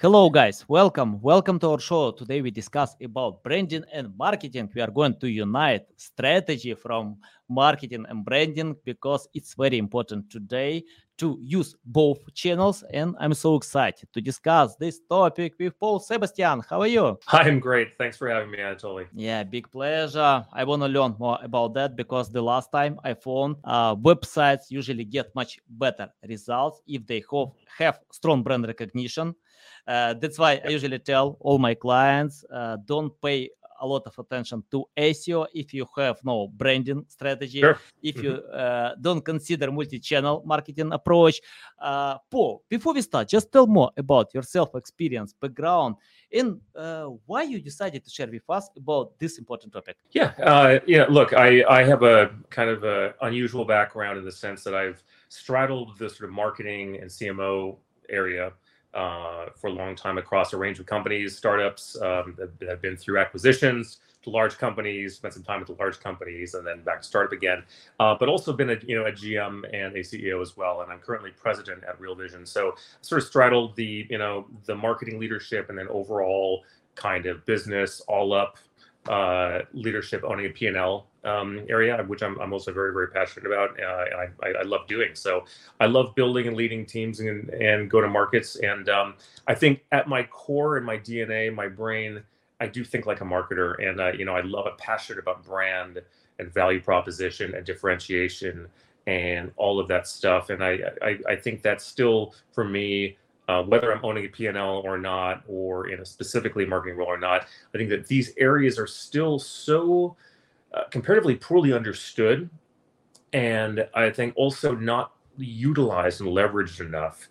Hello guys, welcome. Welcome to our show. Today we discuss about branding and marketing. We are going to unite strategy from marketing and branding because it's very important today to use both channels and I'm so excited to discuss this topic with Paul Sebastian. How are you? I'm great. Thanks for having me, Anatoly. Yeah, big pleasure. I want to learn more about that because the last time I found uh, websites usually get much better results if they have, have strong brand recognition that's why I usually tell all my clients uh, don't pay a lot of attention to SEO if you have no branding strategy, Sure. if you uh, don't consider multi-channel marketing approach. Uh, Paul, before we start, just tell more about yourself, experience, background, and uh, why you decided to share with us about this important topic. Yeah, uh, yeah. Look, I I have a kind of a unusual background in the sense that I've straddled the sort of marketing and CMO area uh, for a long time across a range of companies, startups. Um, that have been through acquisitions to large companies, spent some time with the large companies, and then back to startup again. Uh, but also been a you know a GM and a CEO as well, and I'm currently president at Real Vision. So sort of straddled the you know the marketing leadership and then overall kind of business all up uh, leadership owning a P&L um, area, which I'm, I'm also very, very passionate about. Uh, I, I, love doing. So I love building and leading teams and, and go to markets. And um, I think at my core and my DNA, my brain, I do think like a marketer. And, uh, you know, I love, I'm passionate about brand and value proposition and differentiation and all of that stuff. And I, I, I think that's still for me, uh, whether I'm owning a P&L or not, or in a specifically marketing role or not, I think that these areas are still so uh, comparatively poorly understood, and I think also not utilized and leveraged enough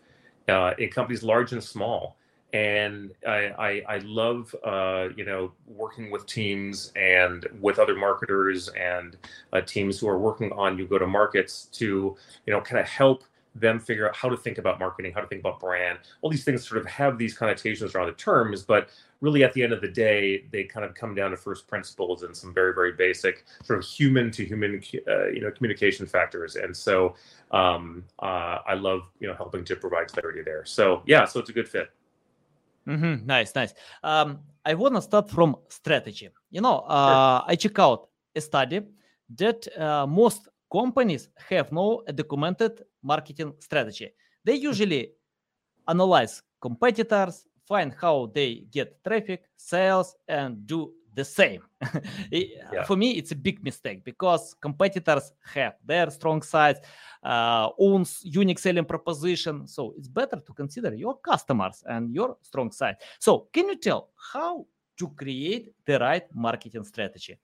uh, in companies large and small. And I, I, I love, uh, you know, working with teams and with other marketers and uh, teams who are working on you go to markets to, you know, kind of help them figure out how to think about marketing, how to think about brand. All these things sort of have these connotations around the terms, but really at the end of the day, they kind of come down to first principles and some very, very basic sort of human to human, uh, you know, communication factors. And so um, uh, I love, you know, helping to provide clarity there. So yeah, so it's a good fit. Mhm, Nice, nice. Um, I want to start from strategy. You know, uh, I check out a study that uh, most companies have no documented marketing strategy. They usually analyze competitors, find how they get traffic, sales, and do the same. Yeah. For me, it's a big mistake because competitors have their strong sides, uh, own unique selling proposition. So it's better to consider your customers and your strong side. So can you tell how to create the right marketing strategy?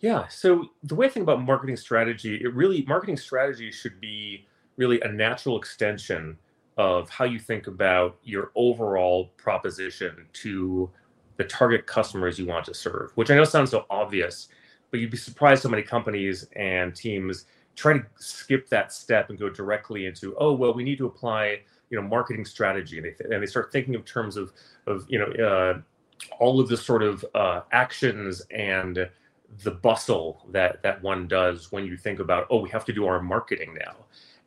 Yeah. So the way I think about marketing strategy, it really marketing strategy should be really a natural extension of how you think about your overall proposition to the target customers you want to serve, which I know sounds so obvious, but you'd be surprised how many companies and teams try to skip that step and go directly into, oh, well, we need to apply, you know, marketing strategy. And they, and they start thinking of terms of, of you know, uh, all of the sort of uh, actions and the bustle that that one does when you think about oh we have to do our marketing now.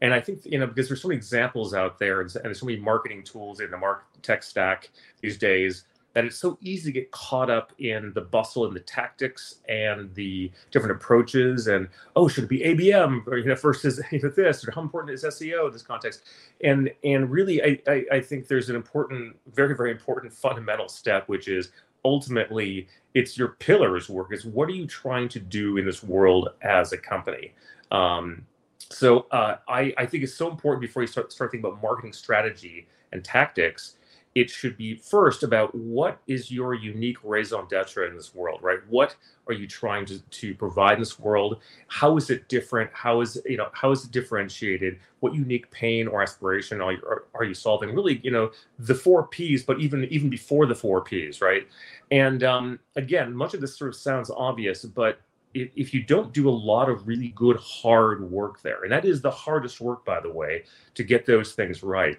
And i think you know because there's so many examples out there and, there's so many marketing tools in the mark tech stack these days that it's so easy to get caught up in the bustle and the tactics and the different approaches and oh should it be abm or you know versus you know, this or how important is seo in this context? And and really I, I i think there's an important very very important fundamental step which is ultimately it's your pillars work it's what are you trying to do in this world as a company? Um, so uh, I, I think it's so important before you start, start thinking about marketing strategy and tactics it should be first about what is your unique raison d'etre in this world right? What are you trying to, to provide in this world? How is it different? How is you know how is it differentiated? What unique pain or aspiration are you, are, are you solving? Really you know the four p's but even even before the four p's right? And um, again much of this sort of sounds obvious but if, if you don't do a lot of really good hard work there and that is the hardest work by the way to get those things right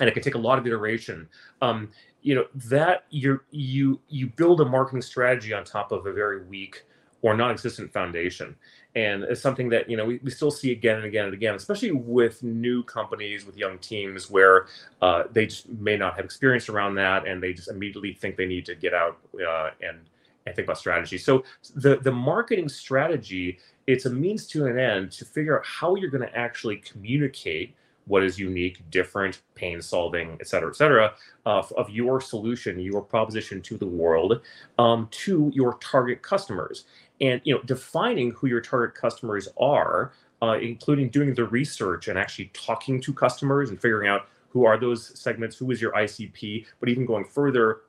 and it can take a lot of iteration. Um, you know that you you you build a marketing strategy on top of a very weak or non-existent foundation and it's something that you know we, we still see again and again and again especially with new companies with young teams where uh, they just may not have experience around that and they just immediately think they need to get out uh, and and think about strategy so the the marketing strategy it's a means to an end to figure out how you're going to actually communicate what is unique, different, pain solving, et cetera, et cetera, uh, of your solution, your proposition to the world, um, to your target customers. And you know, defining who your target customers are, uh, including doing the research and actually talking to customers and figuring out who are those segments, who is your ICP, but even going further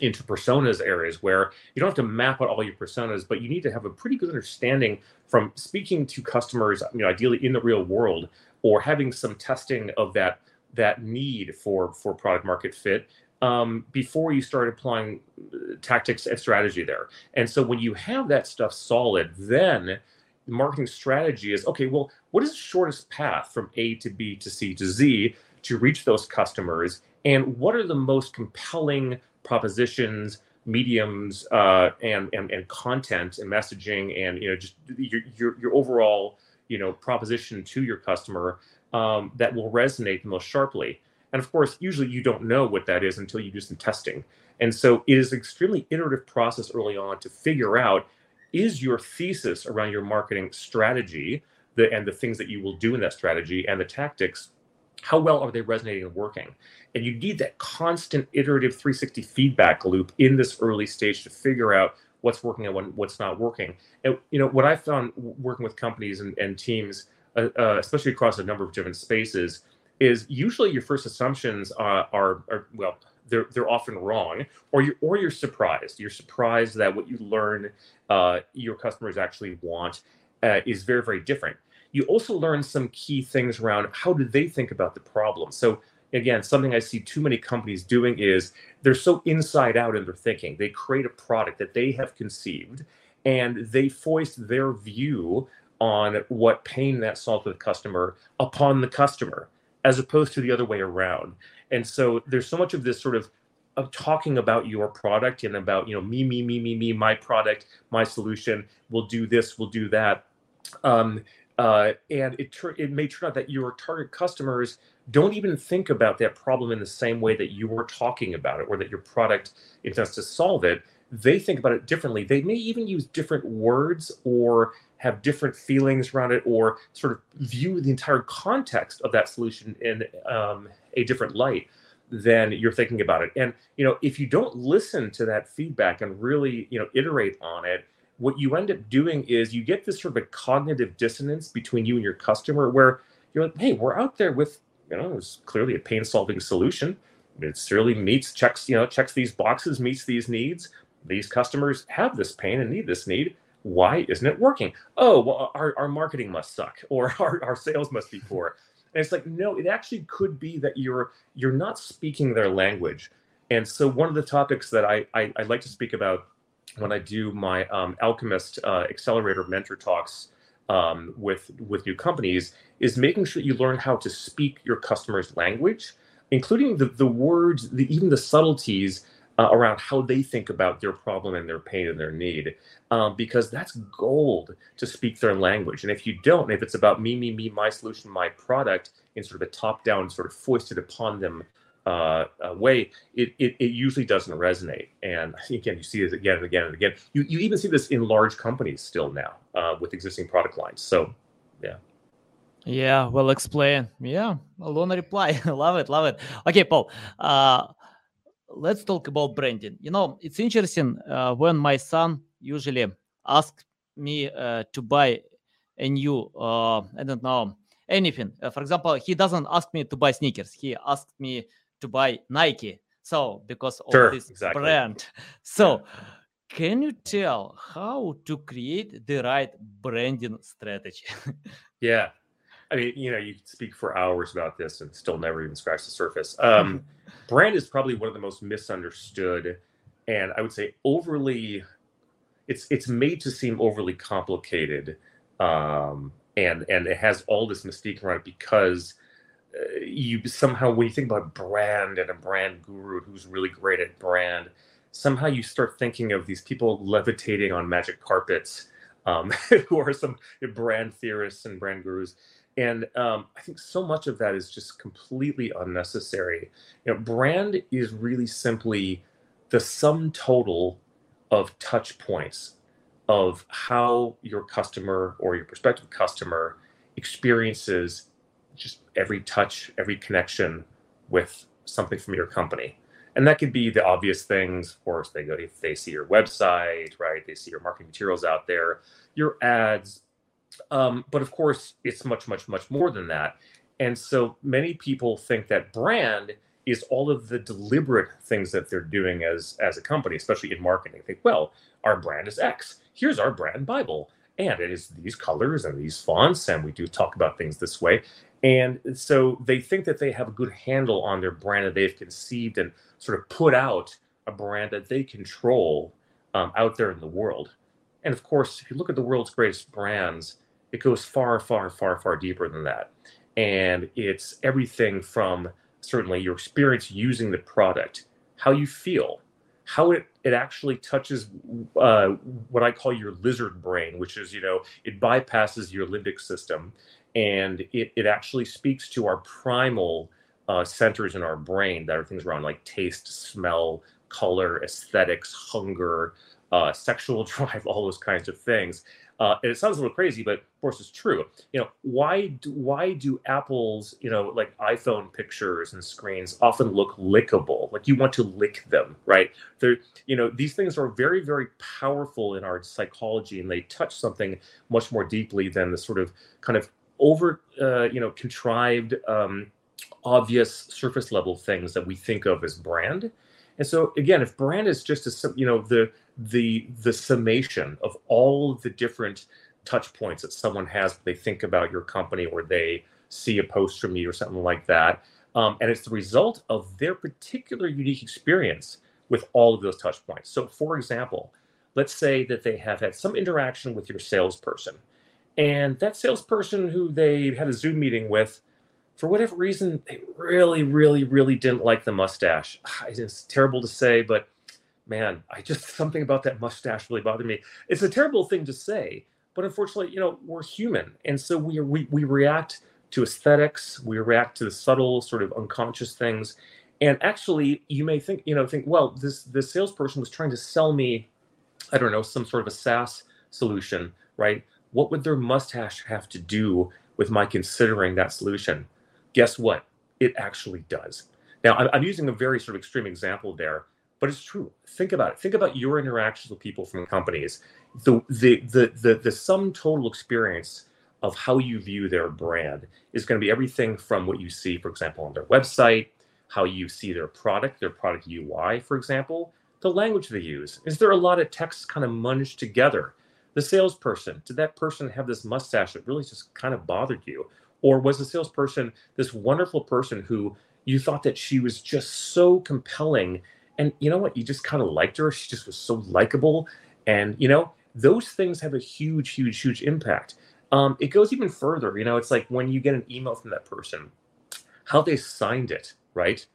into personas areas where you don't have to map out all your personas, but you need to have a pretty good understanding from speaking to customers, you know, ideally in the real world, or having some testing of that that need for for product market fit um, before you start applying uh, tactics and strategy there. And so when you have that stuff solid, then the marketing strategy is okay. Well, what is the shortest path from A to B to C to Z to reach those customers, and what are the most compelling propositions? mediums uh, and, and and content and messaging and you know just your your, your overall you know proposition to your customer um, that will resonate the most sharply. And of course, usually you don't know what that is until you do some testing. And so it is an extremely iterative process early on to figure out is your thesis around your marketing strategy the, and the things that you will do in that strategy and the tactics how well are they resonating and working and you need that constant iterative 360 feedback loop in this early stage to figure out what's working and what's not working. And you know what I found working with companies and, and teams, uh, uh, especially across a number of different spaces, is usually your first assumptions are, are, are well they're they're often wrong, or you or you're surprised. You're surprised that what you learn uh, your customers actually want uh, is very very different. You also learn some key things around how do they think about the problem. So again, something I see too many companies doing is they're so inside out in their thinking. They create a product that they have conceived and they foist their view on what pain that solves for the customer upon the customer, as opposed to the other way around. And so there's so much of this sort of of talking about your product and about you know me me me me me my product my solution we'll do this we'll do that um, uh, and it it may turn out that your target customers don't even think about that problem in the same way that you were talking about it or that your product intends to solve it. They think about it differently. They may even use different words or have different feelings around it or sort of view the entire context of that solution in um, a different light than you're thinking about it. And you know if you don't listen to that feedback and really you know iterate on it what you end up doing is you get this sort of a cognitive dissonance between you and your customer where you're like hey we're out there with you know, it's clearly a pain solving solution. It certainly meets, checks, you know, checks these boxes, meets these needs. These customers have this pain and need this need. Why isn't it working? Oh, well, our, our marketing must suck or our, our sales must be poor. And it's like, no, it actually could be that you're you're not speaking their language. And so one of the topics that I, I, I like to speak about when I do my um, Alchemist uh, Accelerator mentor talks um, with with new companies is making sure you learn how to speak your customer's language, including the the words, the, even the subtleties uh, around how they think about their problem and their pain and their need, um, because that's gold to speak their language. And if you don't, if it's about me, me, me, my solution, my product, in sort of a top down, sort of foisted upon them uh, way, it, it, it usually doesn't resonate. And again, you see this again and again and again. You, you even see this in large companies still now uh, with existing product lines. So, yeah. Yeah, well explained. Yeah, alone reply. love it, love it. Okay, Paul. Uh, let's talk about branding. You know, it's interesting uh, when my son usually asks me uh, to buy a new, uh, I don't know, anything. Uh, for example, he doesn't ask me to buy sneakers. He asked me to buy Nike. So because of sure, this exactly. brand. So can you tell how to create the right branding strategy? yeah. I mean, you know, you speak for hours about this and still never even scratch the surface. Um, brand is probably one of the most misunderstood and I would say overly it's it's made to seem overly complicated um, and and it has all this mystique around it because you somehow when you think about brand and a brand guru who's really great at brand somehow you start thinking of these people levitating on magic carpets um, who are some brand theorists and brand gurus. And um, i think so much of that is just completely unnecessary. You know brand is really simply the sum total of touch points of how your customer or your prospective customer experiences just every touch, every connection with something from your company. And that could be the obvious things. Of course, they go if they see your website, right? They see your marketing materials out there, your ads. Um, but of course, it's much, much, much more than that. And so many people think that brand is all of the deliberate things that they're doing as as a company, especially in marketing. They think, well, our brand is X. Here's our brand Bible, and it is these colors and these fonts, and we do talk about things this way. And so they think that they have a good handle on their brand that they've conceived and sort of put out a brand that they control um, out there in the world. And of course, if you look at the world's greatest brands, it goes far, far, far, far deeper than that. And it's everything from certainly your experience using the product, how you feel, how it, it actually touches uh, what I call your lizard brain, which is, you know, it bypasses your limbic system and it, it actually speaks to our primal uh, centers in our brain that are things around like taste, smell, color, aesthetics, hunger, uh, sexual drive, all those kinds of things. Uh, and it sounds a little crazy, but of course it's true. You know, why do, why do Apple's you know like iPhone pictures and screens often look lickable? Like you want to lick them, right? They're you know these things are very very powerful in our psychology, and they touch something much more deeply than the sort of kind of over uh, you know contrived um, obvious surface level things that we think of as brand. And so again if brand is just a you know the the the summation of all the different touch points that someone has they think about your company or they see a post from you or something like that um, and it's the result of their particular unique experience with all of those touch points. So for example let's say that they have had some interaction with your salesperson and that salesperson who they had a Zoom meeting with, for whatever reason, they really, really, really didn't like the mustache. It's terrible to say, but man, I just something about that mustache really bothered me. It's a terrible thing to say, but unfortunately, you know, we're human, and so we we we react to aesthetics, we react to the subtle, sort of unconscious things. And actually, you may think, you know, think, well, this this salesperson was trying to sell me, I don't know, some sort of a SaaS solution, right? What would their mustache have to do with my considering that solution? Guess what? It actually does. Now, I'm using a very sort of extreme example there, but it's true. Think about it. Think about your interactions with people from companies. The the the the, the sum total experience of how you view their brand is going to be everything from what you see, for example, on their website, how you see their product, their product UI, for example, the language they use. Is there a lot of text kind of munged together? The salesperson did that person have this mustache that really just kind of bothered you? Or was the salesperson this wonderful person who you thought that she was just so compelling? And you know what? You just kind of liked her. She just was so likable. And you know those things have a huge huge huge impact. Um, it goes even further. You know it's like when you get an email from that person how they signed it right?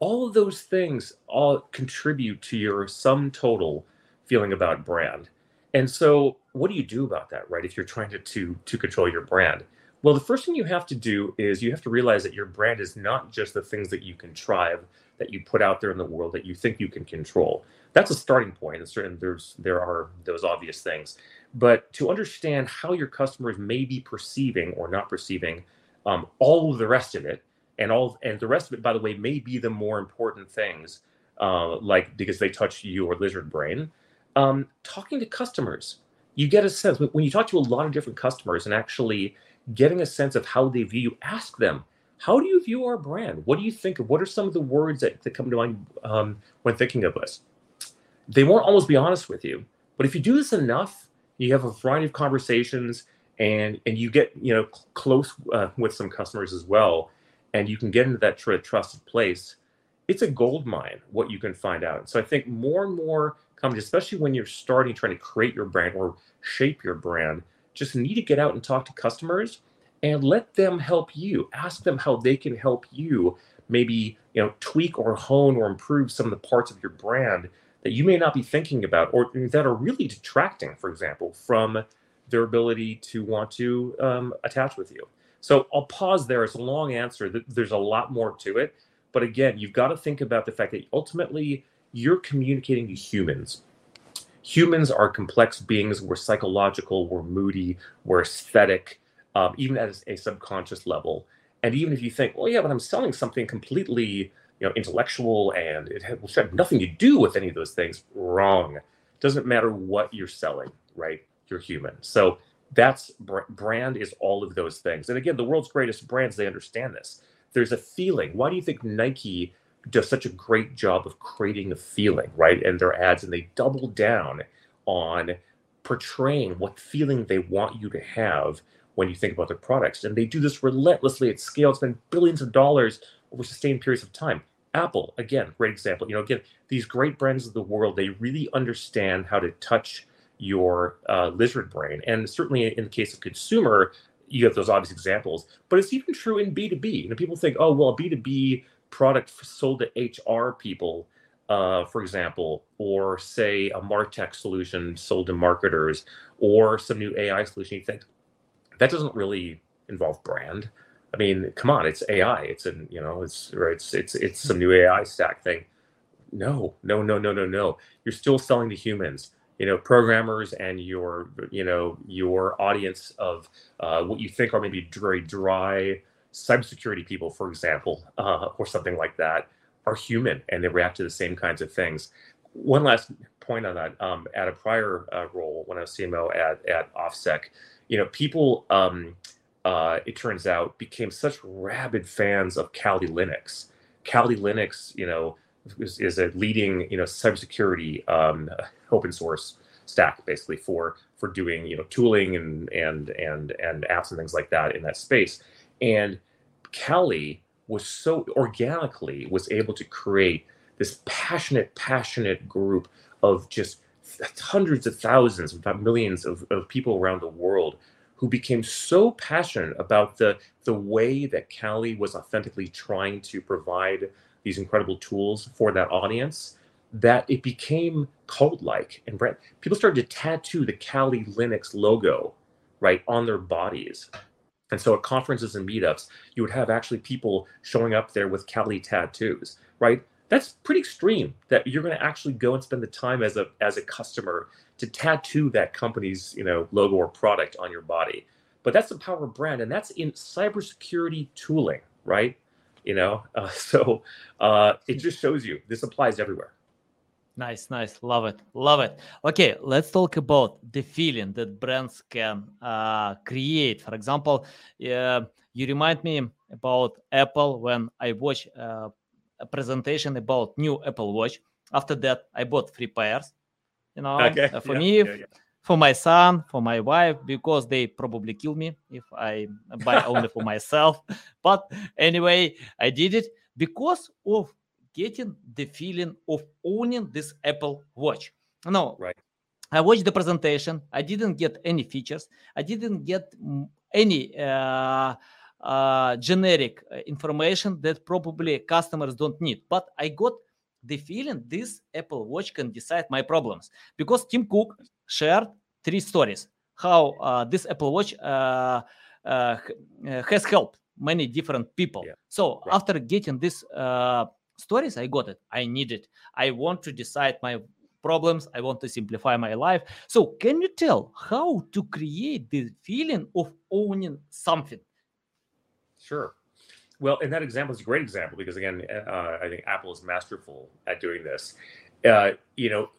All of those things all contribute to your sum total feeling about brand. And so, what do you do about that, right? If you're trying to to to control your brand, well, the first thing you have to do is you have to realize that your brand is not just the things that you contrive that you put out there in the world that you think you can control. That's a starting point, and certain there's there are those obvious things. But to understand how your customers may be perceiving or not perceiving um, all of the rest of it, and all and the rest of it, by the way, may be the more important things, uh, like because they touch your lizard brain um, talking to customers, you get a sense when you talk to a lot of different customers and actually getting a sense of how they view you. Ask them, how do you view our brand? What do you think of? What are some of the words that, that come to mind um, when thinking of us? They won't always be honest with you, but if you do this enough, you have a variety of conversations and and you get you know close uh, with some customers as well, and you can get into that tr- trusted place. It's a gold mine what you can find out. So I think more and more companies, especially when you're starting trying to create your brand or shape your brand, just need to get out and talk to customers and let them help you. Ask them how they can help you maybe you know tweak or hone or improve some of the parts of your brand that you may not be thinking about or that are really detracting, for example, from their ability to want to um, attach with you. So I'll pause there. It's a long answer. There's a lot more to it. But again, you've got to think about the fact that ultimately you're communicating to humans. Humans are complex beings. We're psychological, we're moody, we're aesthetic, um, even at a subconscious level. And even if you think, well, yeah, but I'm selling something completely, you know, intellectual and it had, nothing to do with any of those things, wrong. Doesn't matter what you're selling, right? You're human. So that's brand is all of those things. And again, the world's greatest brands, they understand this. There's a feeling. Why do you think Nike does such a great job of creating a feeling, right? And their ads, and they double down on portraying what feeling they want you to have when you think about their products. And they do this relentlessly at scale, spend billions of dollars over sustained periods of time. Apple, again, great example. You know, again, these great brands of the world, they really understand how to touch your uh, lizard brain. And certainly in the case of consumer, you have those obvious examples, but it's even true in B2B. You know, people think, oh, well, a B2B product sold to HR people, uh, for example, or say a Martech solution sold to marketers, or some new AI solution, you think, that doesn't really involve brand. I mean, come on, it's AI. It's an you know, it's. It's it's it's some new AI stack thing. No, no, no, no, no, no. You're still selling to humans. You know, programmers and your you know your audience of uh, what you think are maybe very dry cybersecurity people, for example, uh, or something like that, are human and they react to the same kinds of things. One last point on that. Um, at a prior uh, role when I was CMO at at OffSec, you know, people, um, uh, it turns out, became such rabid fans of Kali Linux. Kali Linux, you know, is, is a leading, you know, cybersecurity um, open source stack basically for for doing you know tooling and and and and apps and things like that in that space. And Kali was so organically was able to create this passionate, passionate group of just hundreds of thousands, if not millions of, of people around the world who became so passionate about the the way that Kali was authentically trying to provide these incredible tools for that audience that it became cult-like and brand. People started to tattoo the Kali Linux logo right on their bodies. And so at conferences and meetups, you would have actually people showing up there with Kali tattoos, right? that's pretty extreme that you're going to actually go and spend the time as a as a customer to tattoo that company's you know logo or product on your body. But that's the power of brand and that's in cybersecurity tooling right? You know uh, so uh, it just shows you this applies everywhere nice nice love it love it okay let's talk about the feeling that brands can uh, create for example uh, you remind me about apple when i watch uh, a presentation about new Apple Watch. After that, I bought three pairs. You know, okay. uh, for yeah, me, yeah, yeah. for my son, for my wife, because they probably kill me if I buy only for myself. But anyway, I did it because of getting the feeling of owning this Apple Watch. No, right. I watched the presentation. I didn't get any features. I didn't get any uh, uh, generic uh, information that probably customers don't need. But I got the feeling this Apple Watch can decide my problems because Tim Cook shared three stories how uh, this Apple Watch uh, uh, has helped many different people. Yeah. So right. after getting these stories, I got it. I need it. I want to decide my problems. I want to simplify my life. So can you tell how to create the feeling of owning something? Sure. Well, and that example is a great example because again, uh, I think Apple is masterful at doing this. Uh, you know,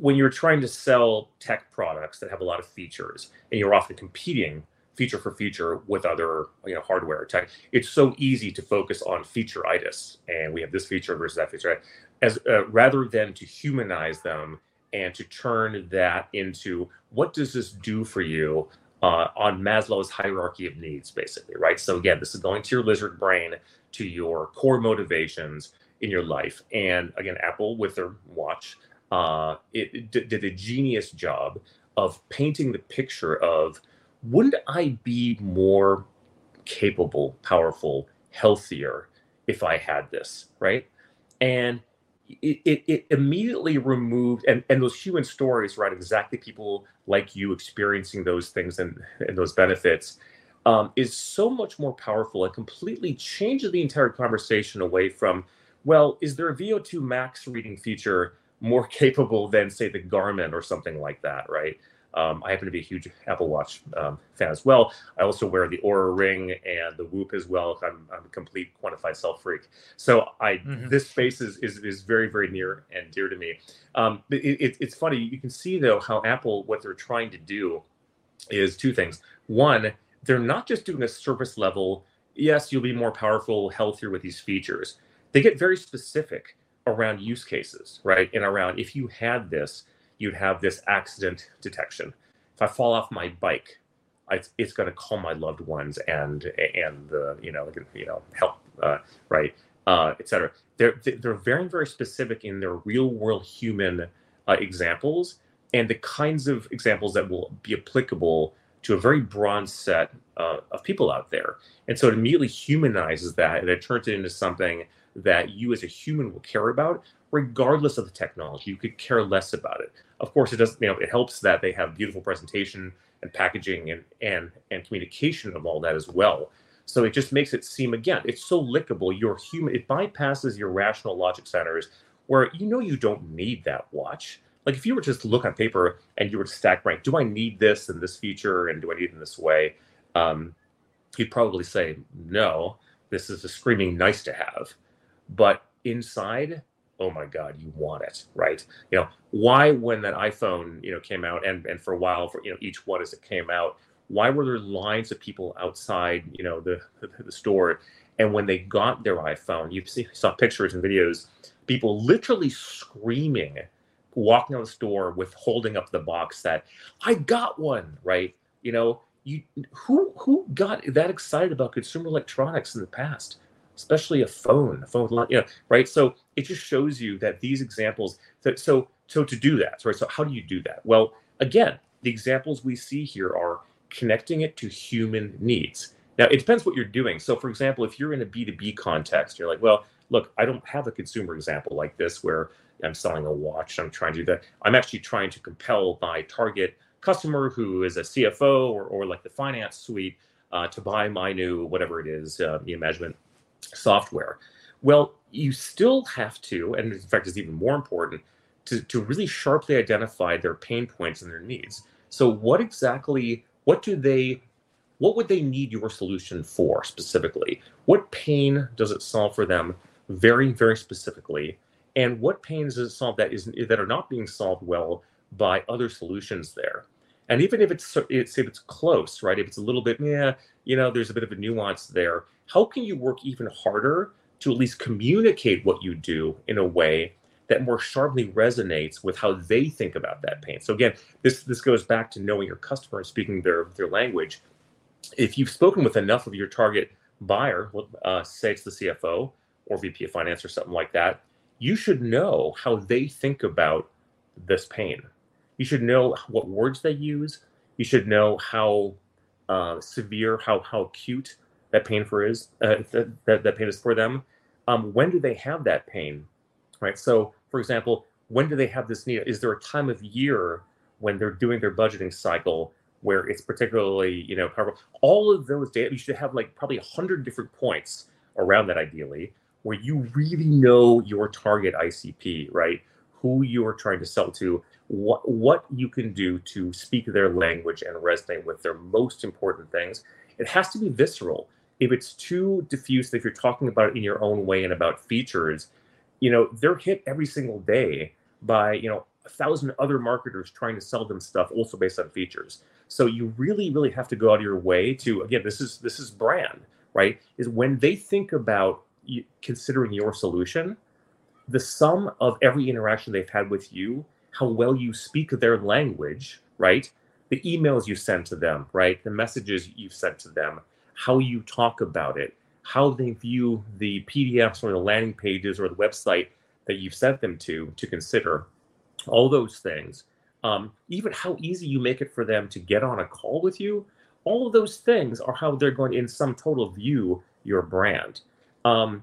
when you're trying to sell tech products that have a lot of features, and you're often competing feature for feature with other you know hardware tech, it's so easy to focus on featureitis, and we have this feature versus that feature, as uh, rather than to humanize them and to turn that into what does this do for you uh, on Maslow's hierarchy of needs, basically, right? So again, this is going to your lizard brain, to your core motivations in your life. And again, Apple with their watch, uh, it, it did a genius job of painting the picture of wouldn't I be more capable, powerful, healthier if I had this, right? And it, it, it, immediately removed and, and those human stories, right? Exactly people like you experiencing those things and, and those benefits um, is so much more powerful. It completely changes the entire conversation away from, well, is there a VO2 max reading feature more capable than, say, the Garmin or something like that, right? Um, I happen to be a huge Apple Watch um, fan as well. I also wear the Oura Ring and the Whoop as well. I'm, I'm a complete quantified self freak. So I mm-hmm. this space is, is is very very near and dear to me. Um, it, it, it's funny you can see though how Apple what they're trying to do is two things. One, they're not just doing a surface level. Yes, you'll be more powerful, healthier with these features. They get very specific around use cases, right? And around if you had this you'd have this accident detection. If I fall off my bike, it's, it's going to call my loved ones and and the you know you know help uh, right uh, etc. They're they're very very specific in their real world human uh, examples and the kinds of examples that will be applicable to a very broad set uh, of people out there. And so it immediately humanizes that and it turns it into something that you as a human will care about regardless of the technology. You could care less about it. Of course, it does. You know, it helps that they have beautiful presentation and packaging and and and communication of all that as well. So it just makes it seem again, it's so lickable. You're human. It bypasses your rational logic centers, where you know you don't need that watch. Like if you were just to look on paper and you were to stack rank, do I need this and this feature, and do I need it in this way? Um, you'd probably say no. This is a screaming nice to have, but inside oh my god you want it right? You know why when that iphone you know came out and and for a while for you know each one as it came out why were there lines of people outside you know the the, store? And when they got their iphone you see, saw pictures and videos people literally screaming walking out of the store with holding up the box that i got one right? You know you who who got that excited about consumer electronics in the past especially a phone, a phone, with you know, right? So it just shows you that these examples. That, so so to do that, right? So how do you do that? Well, again, the examples we see here are connecting it to human needs. Now it depends what you're doing. So for example, if you're in a B2B context, you're like, well, look, I don't have a consumer example like this where I'm selling a watch. I'm trying to do that. I'm actually trying to compel my target customer who is a CFO or, or like the finance suite uh, to buy my new whatever it is, uh, the management software. Well, you still have to, and in fact, it's even more important to, to really sharply identify their pain points and their needs. So, what exactly, what do they, what would they need your solution for specifically? What pain does it solve for them very, very specifically? And what pains does it solve that is that are not being solved well by other solutions there? And even if it's, it's if it's close, right? If it's a little bit, yeah, you know, there's a bit of a nuance there how can you work even harder to at least communicate what you do in a way that more sharply resonates with how they think about that pain. So again, this this goes back to knowing your customer and speaking their their language. If you've spoken with enough of your target buyer, uh, say it's the CFO or VP of finance or something like that, you should know how they think about this pain. You should know what words they use. You should know how uh, severe, how how acute that pain for is uh, that, that pain is for them um, when do they have that pain right? So for example when do they have this need? Is there a time of year when they're doing their budgeting cycle where it's particularly you know powerful? All of those data you should have like probably 100 different points around that ideally where you really know your target icp right? Who you are trying to sell to what what you can do to speak their language and resonate with their most important things. It has to be visceral if it's too diffuse, if you're talking about it in your own way and about features, you know, they're hit every single day by, you know, a thousand other marketers trying to sell them stuff also based on features. So you really, really have to go out of your way to, again, this is, this is brand, right? Is when they think about considering your solution, the sum of every interaction they've had with you, how well you speak their language, right? The emails you send to them, right? The messages you've sent to them, how you talk about it, how they view the PDFs or the landing pages or the website that you've sent them to to consider, all those things. Um, even how easy you make it for them to get on a call with you all of those things are how they're going to, in some total view your brand. Um,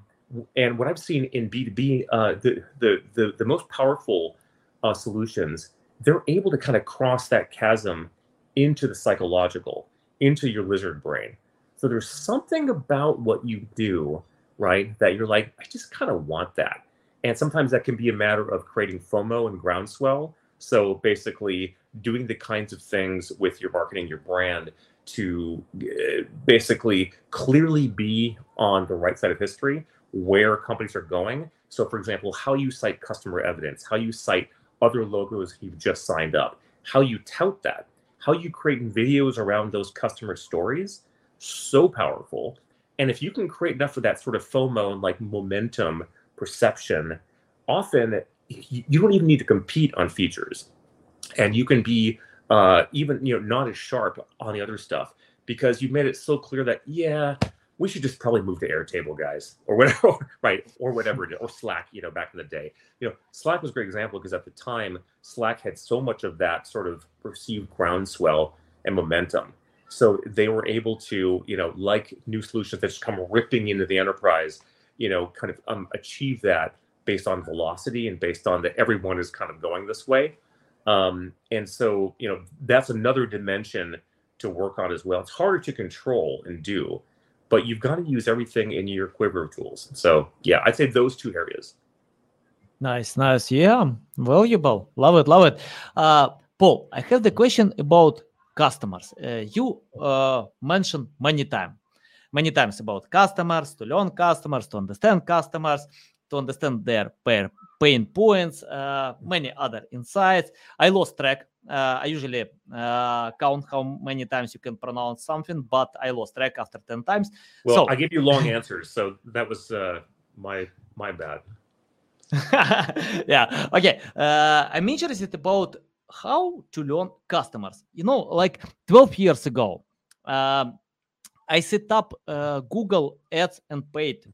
and what I've seen in B2B, uh, the, the, the, the most powerful uh, solutions, they're able to kind of cross that chasm into the psychological, into your lizard brain. So there's something about what you do, right, that you're like, I just kind of want that. And sometimes that can be a matter of creating FOMO and groundswell. So basically, doing the kinds of things with your marketing, your brand, to uh, basically clearly be on the right side of history where companies are going. So, for example, how you cite customer evidence, how you cite other logos you've just signed up, how you tout that, how you create videos around those customer stories, so powerful. And if you can create enough of that sort of FOMO and like momentum perception, often you don't even need to compete on features. And you can be uh, even you know not as sharp on the other stuff because you've made it so clear that yeah we should just probably move to Airtable, guys, or whatever, right? Or whatever, it is, or Slack, you know, back in the day. You know, Slack was a great example because at the time, Slack had so much of that sort of perceived groundswell and momentum. So they were able to, you know, like new solutions that just come ripping into the enterprise, you know, kind of um, achieve that based on velocity and based on that everyone is kind of going this way. Um, and so, you know, that's another dimension to work on as well. It's harder to control and do but you've got to use everything in your quiver of tools. So yeah, I'd say those two areas. Nice, nice. Yeah, valuable. Love it, love it. Uh, Paul, I have the question about customers. Uh, you uh, mentioned many times, many times about customers, to learn customers, to understand customers, to understand their pain points, uh, many other insights. I lost track uh, I usually uh, count how many times you can pronounce something, but I lost track after 10 times. Well, so, I gave you long answers, so that was uh, my my bad. yeah. Okay. Uh, I'm interested about how to learn customers. You know, like 12 years ago, um, I set up uh, Google Ads and paid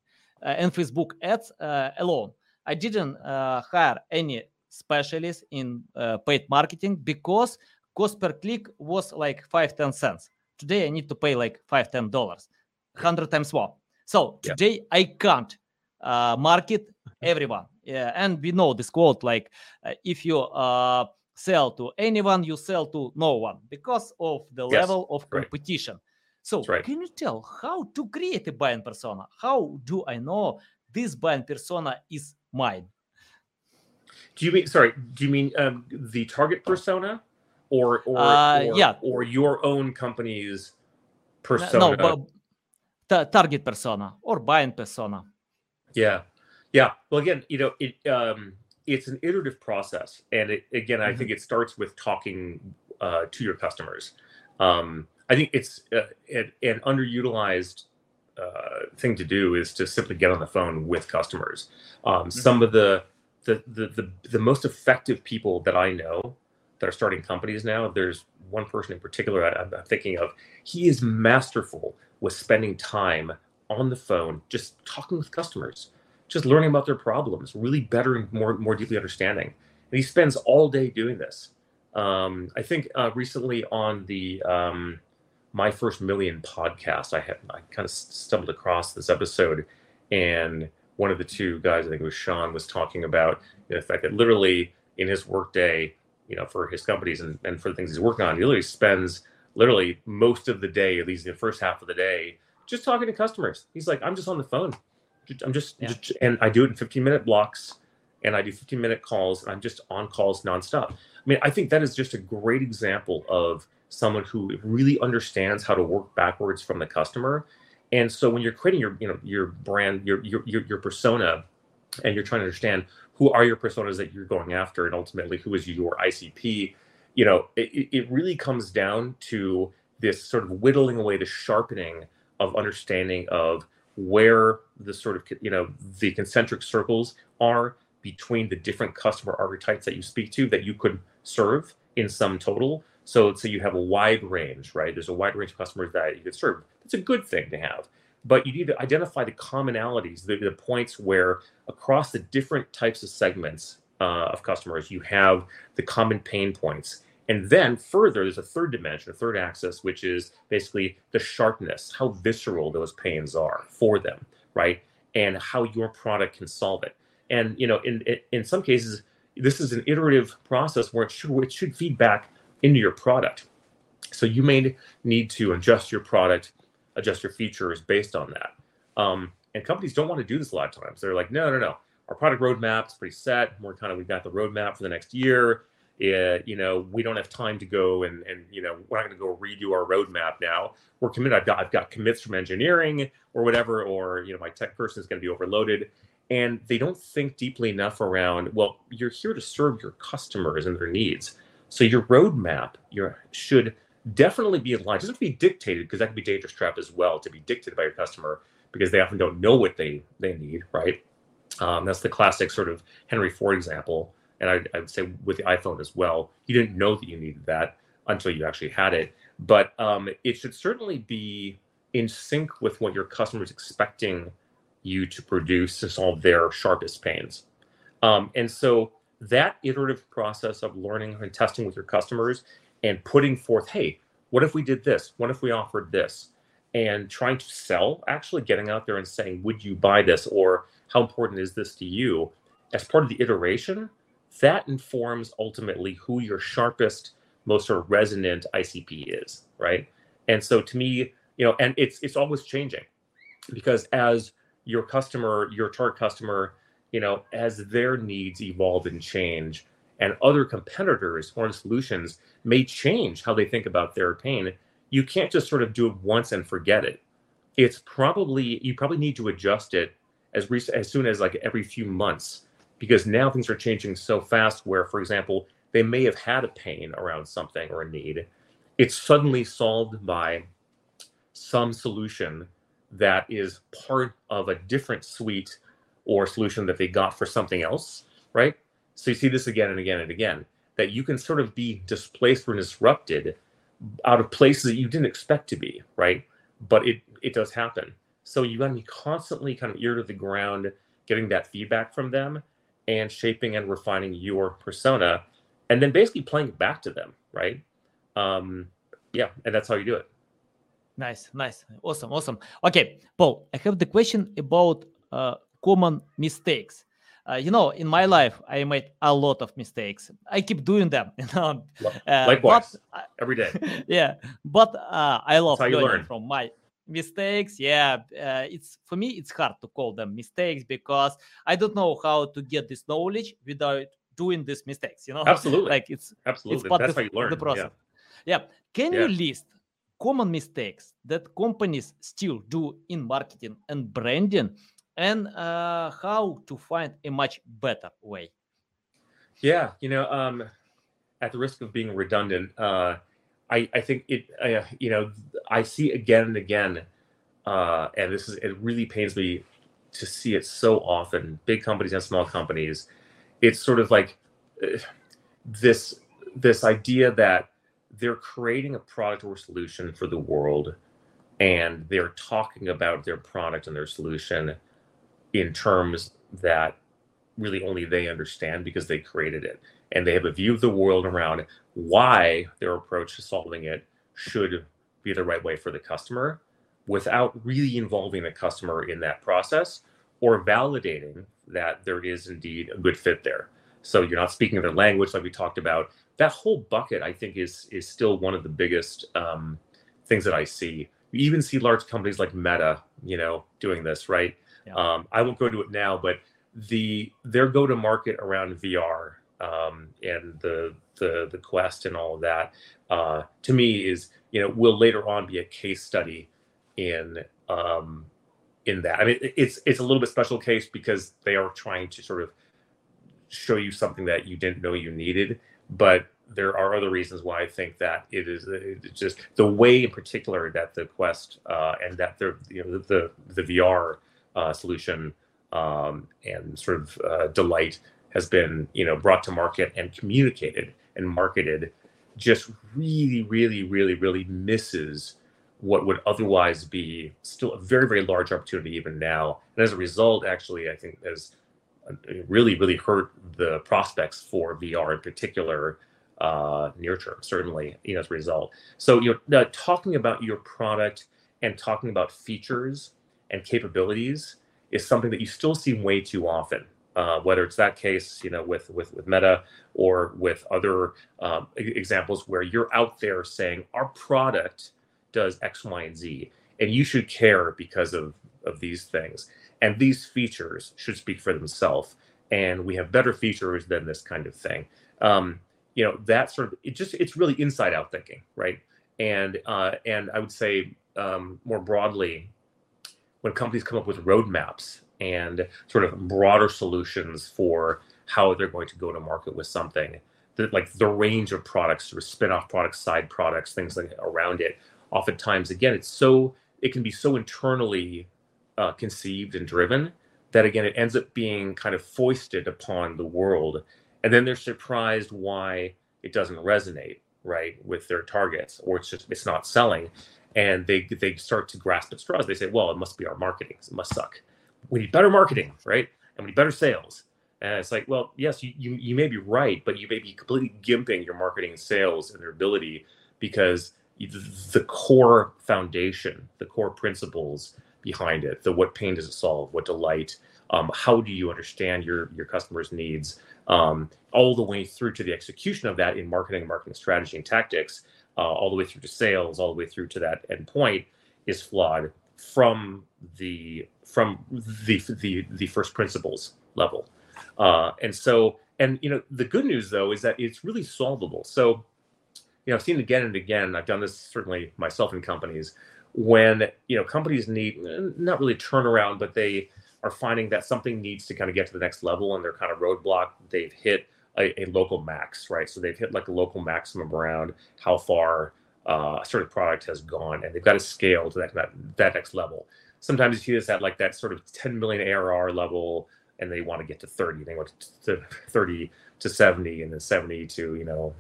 uh, and Facebook Ads alone. I didn't hire any specialists in uh, paid marketing because cost per click was like five ten cents today i need to pay like five ten dollars 100 times more so today yeah. i can't uh, market everyone yeah, and we know this quote like uh, if you uh, sell to anyone you sell to no one because of the yes. level of competition right. so right. can you tell how to create a buying persona how do i know this buying persona is mine do you mean sorry? Do you mean um, the target persona, or or, uh, or yeah, or your own company's persona? No, but the target persona or buying persona. Yeah, yeah. Well, again, you know, it um, it's an iterative process, and it, again, mm-hmm. I think it starts with talking uh, to your customers. Um, I think it's uh, an, an underutilized uh, thing to do is to simply get on the phone with customers. Um, mm-hmm. Some of the the, the the the most effective people that I know that are starting companies now. There's one person in particular I, I'm thinking of. He is masterful with spending time on the phone, just talking with customers, just learning about their problems, really better and more more deeply understanding. And he spends all day doing this. Um, I think uh, recently on the um, my first million podcast, I had I kind of stumbled across this episode, and one of the two guys, I think it was Sean, was talking about you know, the fact that literally in his workday, you know, for his companies and, and for the things he's working on, he literally spends literally most of the day, at least the first half of the day, just talking to customers. He's like, I'm just on the phone. I'm just, yeah. just and I do it in 15 minute blocks and I do 15 minute calls and I'm just on calls nonstop. I mean, I think that is just a great example of someone who really understands how to work backwards from the customer and so when you're creating your, you know, your brand, your your your, your persona, and you're trying to understand who are your personas that you're going after, and ultimately who is your ICP, you know, it, it really comes down to this sort of whittling away, the sharpening of understanding of where the sort of you know the concentric circles are between the different customer archetypes that you speak to that you could serve in sum total so, so you have a wide range, right? There's a wide range of customers that you could serve. That's a good thing to have. But you need to identify the commonalities, the, the points where across the different types of segments uh, of customers, you have the common pain points. And then further, there's a third dimension, a third axis, which is basically the sharpness, how visceral those pains are for them, right? And how your product can solve it. And you know, in in some cases, this is an iterative process where it should it should feed back into your product. So you may need to adjust your product, adjust your features based on that. Um, and companies don't want to do this a lot of times. They're like, no, no, no. Our product roadmap is pretty set. We're kind of we've got the roadmap for the next year. It, you know, we don't have time to go and and you know we're not going to go redo our roadmap now. We're committed. I've got I've got commits from engineering or whatever, or you know my tech person is going to be overloaded, and they don't think deeply enough around. Well, you're here to serve your customers and their needs, so your roadmap your should definitely be aligned. It doesn't have to be dictated because that can be dangerous trap as well to be dictated by your customer because they often don't know what they they need. Right. Um, that's the classic sort of Henry Ford example and I, I would say with the iPhone as well, you didn't know that you needed that until you actually had it. But um, it should certainly be in sync with what your customer is expecting you to produce to solve their sharpest pains. Um, and so that iterative process of learning and testing with your customers and putting forth, hey, what if we did this? What if we offered this? And trying to sell, actually getting out there and saying, would you buy this? Or how important is this to you? As part of the iteration, that informs ultimately who your sharpest, most sort of resonant ICP is, right? And so to me, you know, and it's it's always changing because as your customer, your target customer, you know, as their needs evolve and change, and other competitors or solutions may change how they think about their pain, you can't just sort of do it once and forget it. It's probably you probably need to adjust it as recent as soon as like every few months because now things are changing so fast where for example they may have had a pain around something or a need. It's suddenly solved by some solution that is part of a different suite or solution that they got for something else right? So you see this again and again and again that you can sort of be displaced or disrupted out of places that you didn't expect to be right? But it it does happen. So you got to be constantly kind of ear to the ground getting that feedback from them and shaping and refining your persona and then basically playing it back to them right? Um yeah and that's how you do it. Nice nice. Awesome awesome. Okay paul i have the question about uh, common mistakes. Uh, you know in my life i made a lot of mistakes. I keep doing them you know? Uh, likewise. But, every day. Yeah but uh, i love learning from my mistakes yeah uh, it's for me it's hard to call them mistakes because i don't know how to get this knowledge without doing these mistakes you know? Absolutely. Like it's absolutely. it's part that's of, how you learn the process. Yeah, yeah. can yeah. you list common mistakes that companies still do in marketing and branding and uh, how to find a much better way? Yeah you know um at the risk of being redundant uh I, I think it, uh, you know, I see again and again, uh, and this is, it really pains me to see it so often, big companies and small companies. It's sort of like uh, this, this idea that they're creating a product or solution for the world and they're talking about their product and their solution in terms that really only they understand because they created it and they have a view of the world around why their approach to solving it should be the right way for the customer without really involving the customer in that process or validating that there is indeed a good fit there. So you're not speaking their language like we talked about. That whole bucket, I think, is is still one of the biggest um, things that I see. You even see large companies like Meta, you know, doing this, right? Yeah. Um, I won't go into it now, but the their go to market around VR um, and the the the quest and all of that uh, to me is you know will later on be a case study in um, in that. I mean, it's it's a little bit special case because they are trying to sort of show you something that you didn't know you needed, but there are other reasons why I think that it is just the way in particular that the Quest uh, and that the you know the the, the VR uh, solution um, and sort of uh, delight has been you know brought to market and communicated and marketed just really really really really misses what would otherwise be still a very very large opportunity even now and as a result actually i think has uh, really really hurt the prospects for vr in particular uh, near term, certainly, you know, as a result. So, you know, talking about your product and talking about features and capabilities is something that you still see way too often. Uh, whether it's that case, you know, with with with Meta or with other um, examples where you're out there saying our product does X, Y, and Z, and you should care because of of these things, and these features should speak for themselves. And we have better features than this kind of thing. Um, you know, that sort of it just it's really inside out thinking, right? And uh, and I would say um, more broadly, when companies come up with roadmaps and sort of broader solutions for how they're going to go to market with something, the, like the range of products, sort of spin-off products, side products, things like around it. Oftentimes, again, it's so it can be so internally uh, conceived and driven that again it ends up being kind of foisted upon the world, and then they're surprised why it doesn't resonate right with their targets, or it's just it's not selling and they they start to grasp at straws. They say, "Well, it must be our marketing. It must suck. We need better marketing, right? And we need better sales." And it's like, well, yes, you, you you may be right, but you may be completely gimping your marketing and sales and their ability because the core foundation, the core principles behind it, the what pain does it solve, what delight, um, how do you understand your your customers' needs, um, all the way through to the execution of that in marketing, marketing strategy, and tactics uh, all the way through to sales, all the way through to that end point is flawed from the from the the the first principles level. Uh, and so, and you know, the good news though is that it's really solvable. So, you know, I've seen again and again. I've done this certainly myself in companies when you know companies need not really turnaround, but they are finding that something needs to kind of get to the next level and they're kind of roadblock they've hit a, a, local max, right? So they've hit like a local maximum around how far uh, a certain product has gone, and they've got to scale to that, that that next level. Sometimes you see this at like that sort of 10 million ARR level, and they want to get to 30. They want to 30 to 70, and then 70 to you know,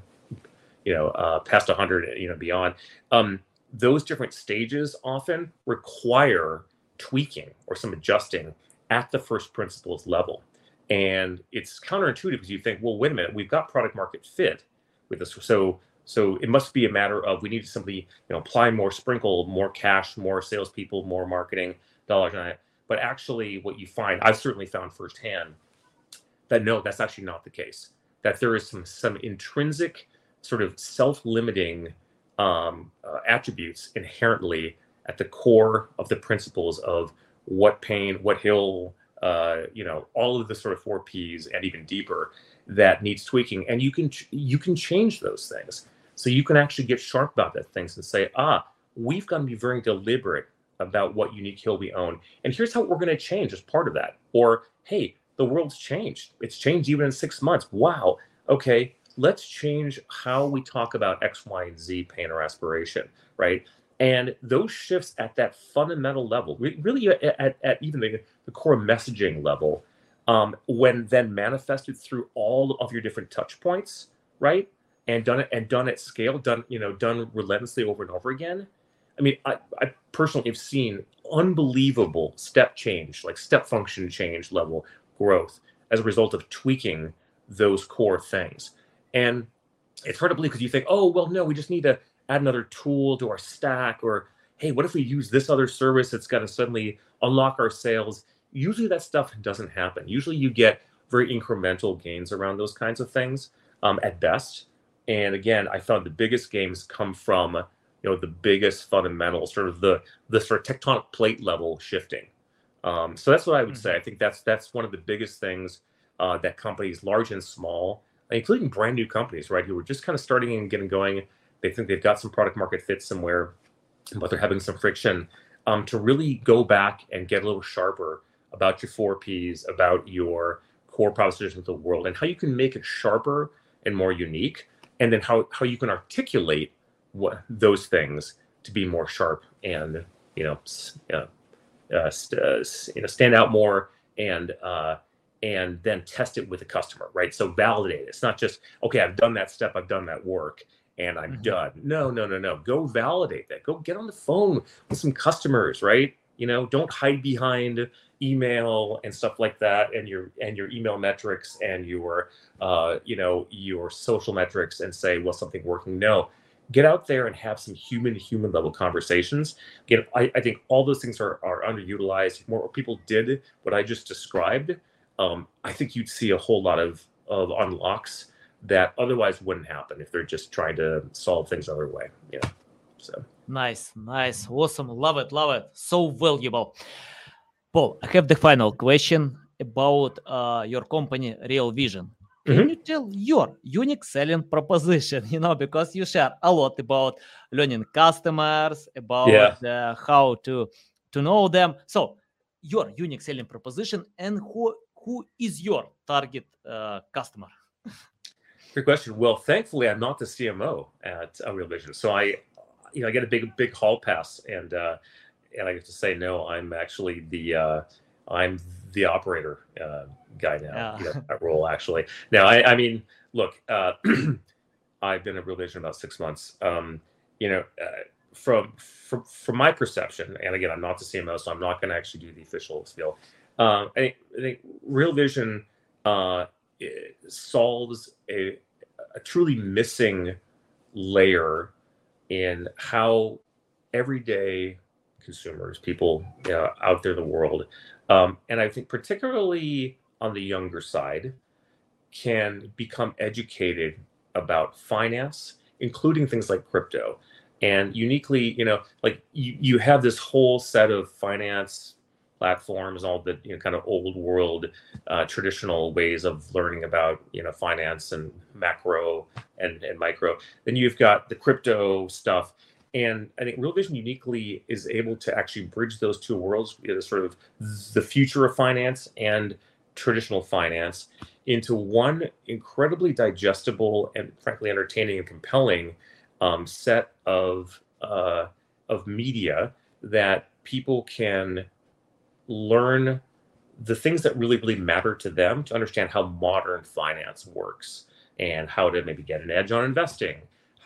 you know, uh, past 100, you know, beyond. Um, those different stages often require tweaking or some adjusting at the first principles level. And it's counterintuitive because you think, well, wait a minute, we've got product market fit with this. So so it must be a matter of we need to simply, you know, apply more sprinkle, more cash, more salespeople, more marketing dollars on it. But actually, what you find, I've certainly found firsthand that no, that's actually not the case. That there is some some intrinsic sort of self-limiting um, uh, attributes inherently at the core of the principles of what pain, what hill, uh, you know, all of the sort of four P's and even deeper that needs tweaking. And you can you can change those things. So you can actually get sharp about that things and say, ah, we've got to be very deliberate about what unique hill we own. And here's how we're going to change as part of that. Or, hey, the world's changed. It's changed even in six months. Wow. Okay, let's change how we talk about X, Y, and Z pain or aspiration, right? And those shifts at that fundamental level, really at, at even the, the core messaging level, um, when then manifested through all of your different touch points, right? And done it and done at scale, done, you know, done relentlessly over and over again. I mean, I, I personally have seen unbelievable step change, like step function change level growth as a result of tweaking those core things. And it's hard to believe because you think, oh, well, no, we just need to add another tool to our stack or hey what if we use this other service that's going to suddenly unlock our sales usually that stuff doesn't happen usually you get very incremental gains around those kinds of things um, at best and again i found the biggest games come from you know the biggest fundamentals sort of the the sort of tectonic plate level shifting um, so that's what i would mm-hmm. say i think that's that's one of the biggest things uh, that companies large and small including brand new companies right who are just kind of starting and getting going they think they've got some product market fit somewhere, but they're having some friction. Um, to really go back and get a little sharper about your four Ps, about your core proposition of the world, and how you can make it sharper and more unique, and then how how you can articulate what those things to be more sharp and you know uh, uh, st- uh, you know stand out more and uh, and then test it with the customer, right? So validate it. It's not just okay, I've done that step, I've done that work, and I'm mm-hmm. done. No, no, no, no. Go validate that. Go get on the phone with some customers, right? You know, don't hide behind, email and stuff like that and your and your email metrics and your uh, you know your social metrics and say well something working? No. Get out there and have some human human level conversations. Again I, I think all those things are, are underutilized. More people did what i just described. Um, i think you'd see a whole lot of of unlocks that otherwise wouldn't happen if they're just trying to solve things other way. Know so. Nice nice. Awesome. Love it love it. So valuable paul i have the final question about uh, your company real vision can mm-hmm. you tell your unique selling proposition you know because you share a lot about learning customers about yeah. uh, how to to know them so your unique selling proposition and who who is your target uh, customer Good question. Well, thankfully, I'm not the CMO at Real Vision, so I, you know, I get a big, big hall pass, and uh, and I get to say no. I'm actually the uh, I'm the operator uh, guy now. Yeah. You know, that role actually. Now, I, I mean, look, uh, I've been at Real Vision about six months. Um, you know, uh, from from from my perception, and again, I'm not the CMO, so I'm not going to actually do the official spiel. Um, I think I think Real Vision uh, solves a, a truly missing layer in how everyday consumers, people out there in the world, um, and I think particularly on the younger side, can become educated about finance, including things like crypto. And uniquely, you know, like you, you have this whole set of finance platforms, all the you know, kind of old world uh, traditional ways of learning about you know finance and macro and, and micro. Then you've got the crypto stuff. And I think Real Vision uniquely is able to actually bridge those two worlds, you know, sort of the future of finance and traditional finance, into one incredibly digestible and frankly entertaining and compelling um, set of uh, of media that people can learn the things that really, really matter to them to understand how modern finance works and how to maybe get an edge on investing,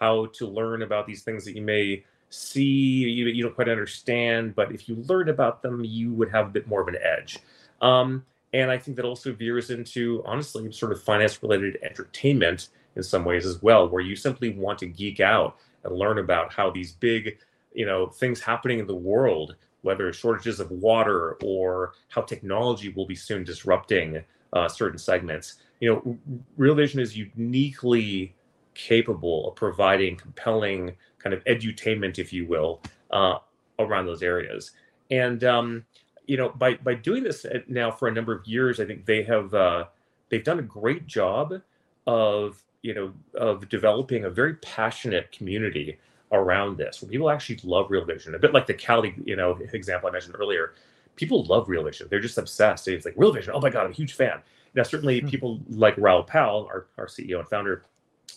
how to learn about these things that you may see, you, you don't quite understand, but if you learn about them, you would have a bit more of an edge. Um, and I think that also veers into, honestly, sort of finance related entertainment in some ways as well, where you simply want to geek out and learn about how these big, you know, things happening in the world whether shortages of water or how technology will be soon disrupting uh, certain segments. You know, Real Vision is uniquely capable of providing compelling kind of edutainment, if you will, uh, around those areas. And um, you know, by by doing this now for a number of years, I think they have uh, they've done a great job of you know of developing a very passionate community around this. Where people actually love real vision. A bit like the Kali you know example i mentioned earlier. People love real vision. They're just obsessed. It's like real vision oh my god i'm a huge fan. Now certainly mm-hmm. people like Raoul Pal our, our ceo and founder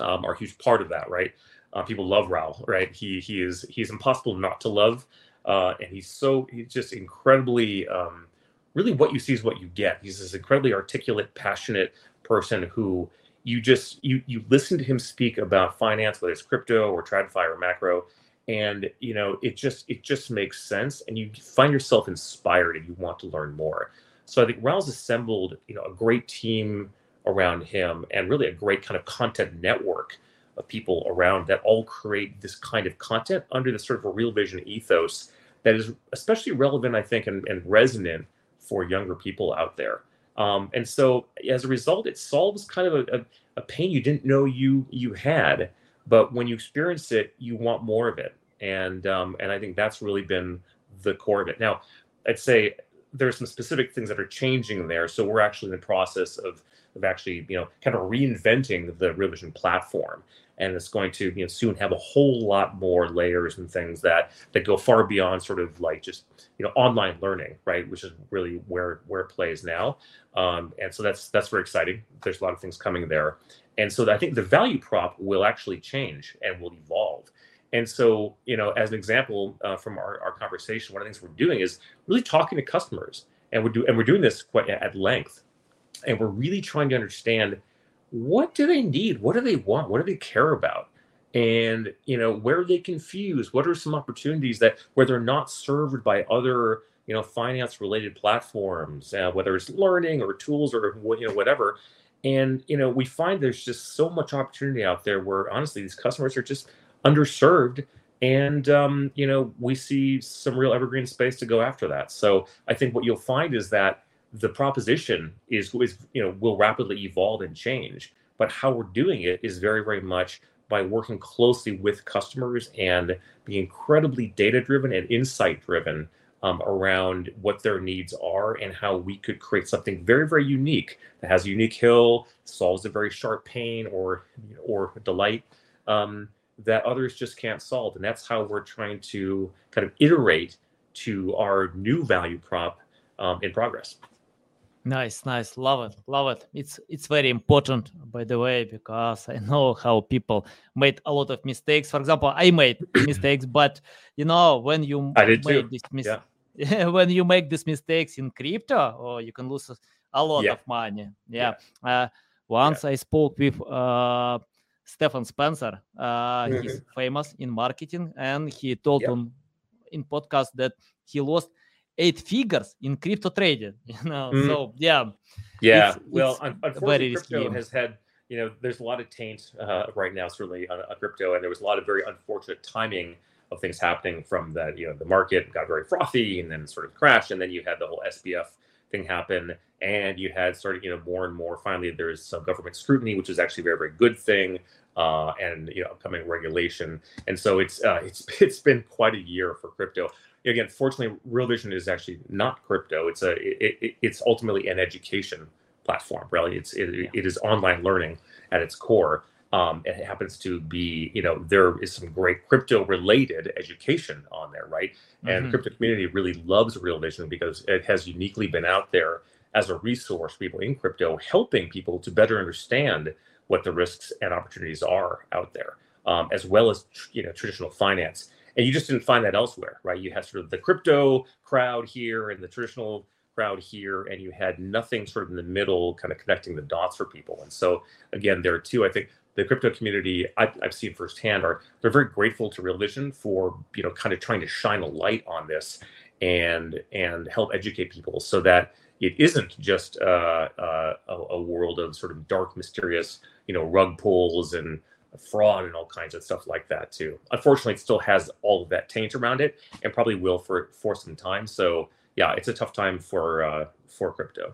um, are a huge part of that right? Uh, people love raoul right? He he is he's impossible not to love uh, and he's so he's just incredibly um, really what you see is what you get. He's this incredibly articulate passionate person who you just you you listen to him speak about finance, whether it's crypto or TradFi or macro, and you know it just it just makes sense, and you find yourself inspired and you want to learn more. So I think Raoul's assembled you know a great team around him and really a great kind of content network of people around that all create this kind of content under the sort of a real vision ethos that is especially relevant, I think, and, and resonant for younger people out there. Um, and so as a result, it solves kind of a, a, a, pain you didn't know you you had, but when you experience it, you want more of it. And um, and I think that's really been the core of it. Now, I'd say there's some specific things that are changing there. So we're actually in the process of of actually you know kind of reinventing the Real Vision platform. And it's going to you know soon have a whole lot more layers and things that that go far beyond sort of like just you know online learning right? Which is really where where it plays now. Um, and so that's that's very exciting. There's a lot of things coming there. And so i think the value prop will actually change and will evolve. And so you know as an example uh, from our, our conversation one of the things we're doing is really talking to customers. And we're, do, and we're doing this quite at length and we're really trying to understand what do they need? What do they want? What do they care about? And you know, where are they confused? What are some opportunities that where they're not served by other you know finance related platforms, uh, whether it's learning or tools or you know whatever. And you know we find there's just so much opportunity out there where honestly these customers are just underserved and um, you know we see some real evergreen space to go after that so i think what you'll find is that the proposition is, is you know will rapidly evolve and change but how we're doing it is very very much by working closely with customers and being incredibly data driven and insight driven um, around what their needs are and how we could create something very very unique that has a unique hill solves a very sharp pain or or delight um, that others just can't solve. And that's how we're trying to kind of iterate to our new value prop um, in progress Nice, nice, love it, love it. It's it's very important, by the way, because I know how people made a lot of mistakes. For example, I made mistakes, but you know when you I did made too. mis- Yeah. when you make these mistakes in crypto, or you can lose a lot Yeah. of money. Yeah. Uh, once I spoke with uh, Stephan Spencer. Uh, He's famous in marketing, and he told on in podcast that he lost eight figures in crypto trading. You know, Mhm. so yeah, Yeah. It's- well, it's unfortunately, crypto has had, you know, there's a lot of taint uh, right now, certainly on, on crypto, and there was a lot of very unfortunate timing of things happening from that. You know, the market got very frothy and then sort of crashed, and then you had the whole SBF thing happen, and you had started, you know, more and more. Finally, there's some government scrutiny, which is actually a very, very good thing. Uh, and you know, upcoming regulation, and so it's uh, it's it's been quite a year for crypto again, fortunately, Real Vision is actually not crypto. It's a it, it, it's ultimately an education platform. Really, it's it, Yeah. it is online learning at its core. Um, it happens to be, you know, there is some great crypto related education on there, right? And Mhm. crypto community really loves Real Vision because it has uniquely been out there as a resource for people in crypto, helping people to better understand what the risks and opportunities are out there, um, as well as you know traditional finance and you just didn't find that elsewhere, right? You had sort of the crypto crowd here and the traditional crowd here, and you had nothing sort of in the middle, kind of connecting the dots for people. And so, again, there too, I think the crypto community I've, I've seen firsthand are they're very grateful to Real Vision for you know kind of trying to shine a light on this and and help educate people so that it isn't just uh, uh, a, a world of sort of dark, mysterious, you know, rug pulls and fraud and all kinds of stuff like that too. Unfortunately, it still has all of that taint around it, and probably will for for some time. So yeah, it's a tough time for uh, for crypto.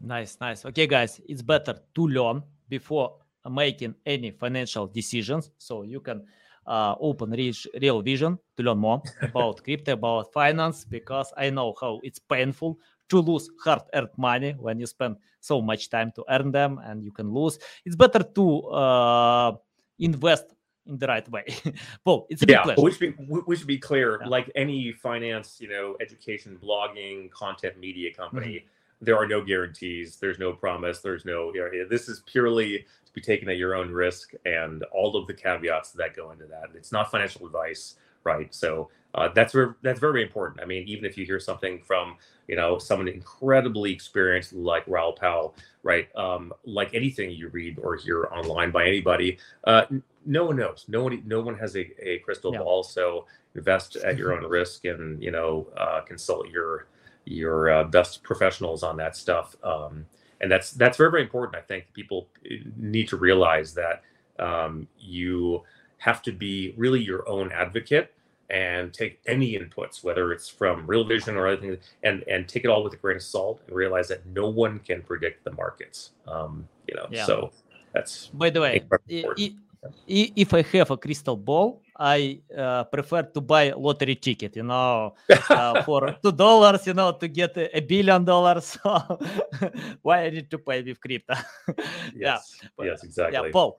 Nice, nice. Okay, guys, it's better to learn before making any financial decisions. So you can uh, open Reach, Real Vision to learn more about crypto, about finance, because I know how it's painful to lose hard-earned money when you spend so much time to earn them, and you can lose. It's better to uh, invest in the right way. Paul, it's a big Yeah, pleasure. we should be we should be clear. Yeah. Like any finance, you know, education, blogging, content media company, Mm-hmm. there are no guarantees. There's no promise. There's no. You know, this is purely to be taken at your own risk, and all of the caveats that go into that. It's not financial advice, right? So uh, that's very, that's very important. I mean, even if you hear something from you know someone incredibly experienced like Raoul Pal, right? Um, like anything you read or hear online by anybody, uh, no one knows. No one no one has a, a crystal Yeah. ball. So invest at your own risk and you know uh, consult your your uh, best professionals on that stuff. Um, and that's that's very very important. I think people uh, need to realize that um, you have to be really your own advocate and take any inputs, whether it's from Real Vision or other things, and and take it all with a grain of salt and realize that no one can predict the markets. Um, you know, Yeah. so that's By the way, incredibly i- important. i- i- if I have a crystal ball, I uh, prefer to buy lottery ticket. You know, uh, for two dollars, you know, to get a, billion dollars. So why I need to pay with crypto? yeah, yes, but- yes, exactly. yeah, Paul.